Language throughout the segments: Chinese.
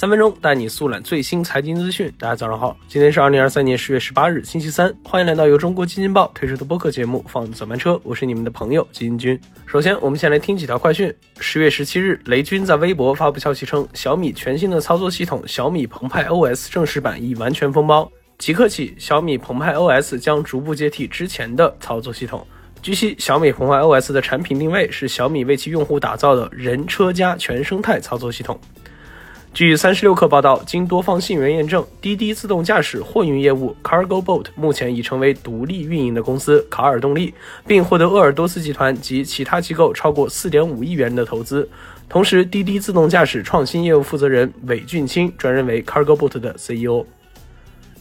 三分钟带你速览最新财经资讯。大家早上好，今天是二零二三年十月十八日，星期三，欢迎来到由中国基金报推出的播客节目《放早班车》，我是你们的朋友基金君。首先，我们先来听几条快讯。十月十七日，雷军在微博发布消息称，小米全新的操作系统小米澎湃 OS 正式版已完全封包，即刻起，小米澎湃 OS 将逐步接替之前的操作系统。据悉，小米澎湃 OS 的产品定位是小米为其用户打造的人车家全生态操作系统。据三十六氪报道，经多方信源验证，滴滴自动驾驶货运业务 Cargo Boat 目前已成为独立运营的公司卡尔动力，并获得鄂尔多斯集团及其他机构超过四点五亿元的投资。同时，滴滴自动驾驶创新业务负责人韦俊清转任为 Cargo Boat 的 CEO。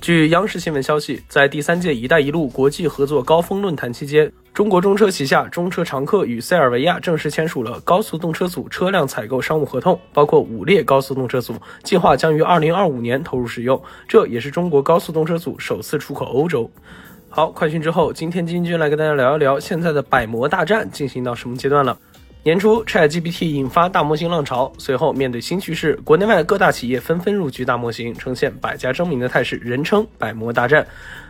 据央视新闻消息，在第三届“一带一路”国际合作高峰论坛期间，中国中车旗下中车长客与塞尔维亚正式签署了高速动车组车辆采购商务合同，包括五列高速动车组，计划将于二零二五年投入使用。这也是中国高速动车组首次出口欧洲。好，快讯之后，今天金军来跟大家聊一聊现在的百模大战进行到什么阶段了。年初，ChatGPT 引发大模型浪潮，随后面对新趋势，国内外各大企业纷纷入局大模型，呈现百家争鸣的态势，人称百模大战。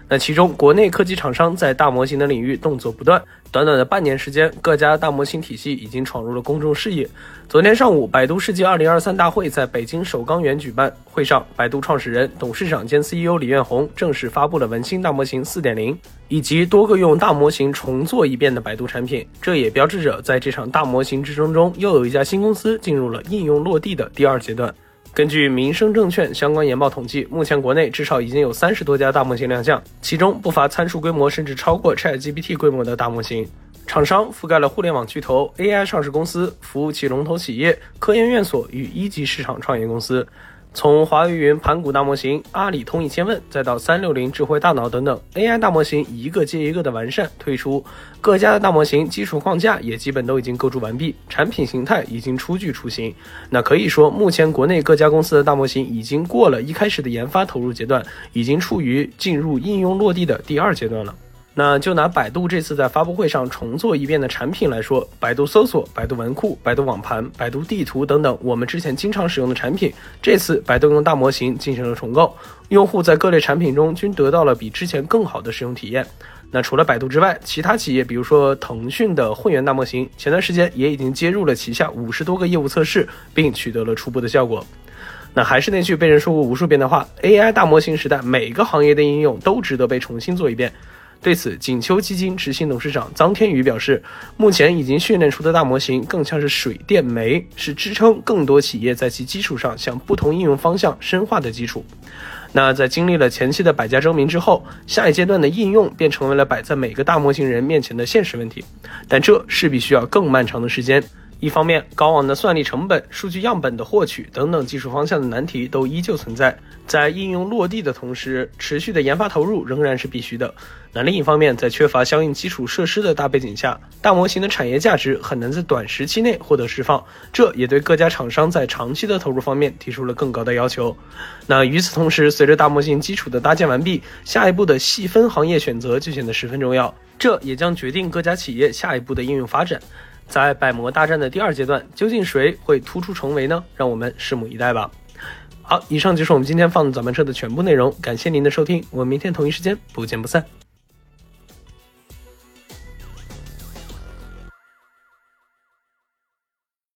那其中，国内科技厂商在大模型的领域动作不断。短短的半年时间，各家大模型体系已经闯入了公众视野。昨天上午，百度世纪2023大会在北京首钢园举办，会上，百度创始人、董事长兼 CEO 李彦宏正式发布了文心大模型4.0，以及多个用大模型重做一遍的百度产品。这也标志着，在这场大模型之争中，又有一家新公司进入了应用落地的第二阶段。根据民生证券相关研报统计，目前国内至少已经有三十多家大模型亮相，其中不乏参数规模甚至超过 ChatGPT 规模的大模型。厂商覆盖了互联网巨头、AI 上市公司、服务器龙头企业、科研院所与一级市场创业公司。从华为云盘古大模型、阿里通义千问，再到三六零智慧大脑等等，AI 大模型一个接一个的完善推出，各家的大模型基础框架也基本都已经构筑完毕，产品形态已经初具雏形。那可以说，目前国内各家公司的大模型已经过了一开始的研发投入阶段，已经处于进入应用落地的第二阶段了。那就拿百度这次在发布会上重做一遍的产品来说，百度搜索、百度文库、百度网盘、百度地图等等，我们之前经常使用的产品，这次百度用大模型进行了重构，用户在各类产品中均得到了比之前更好的使用体验。那除了百度之外，其他企业，比如说腾讯的混元大模型，前段时间也已经接入了旗下五十多个业务测试，并取得了初步的效果。那还是那句被人说过无数遍的话：AI 大模型时代，每个行业的应用都值得被重新做一遍。对此，锦秋基金执行董事长臧天宇表示，目前已经训练出的大模型更像是水电煤，是支撑更多企业在其基础上向不同应用方向深化的基础。那在经历了前期的百家争鸣之后，下一阶段的应用便成为了摆在每个大模型人面前的现实问题，但这势必需要更漫长的时间。一方面，高昂的算力成本、数据样本的获取等等技术方向的难题都依旧存在，在应用落地的同时，持续的研发投入仍然是必须的。那另一方面，在缺乏相应基础设施的大背景下，大模型的产业价值很难在短时期内获得释放，这也对各家厂商在长期的投入方面提出了更高的要求。那与此同时，随着大模型基础的搭建完毕，下一步的细分行业选择就显得十分重要，这也将决定各家企业下一步的应用发展。在百魔大战的第二阶段，究竟谁会突出重围呢？让我们拭目以待吧。好，以上就是我们今天放的早班车的全部内容，感谢您的收听，我们明天同一时间不见不散。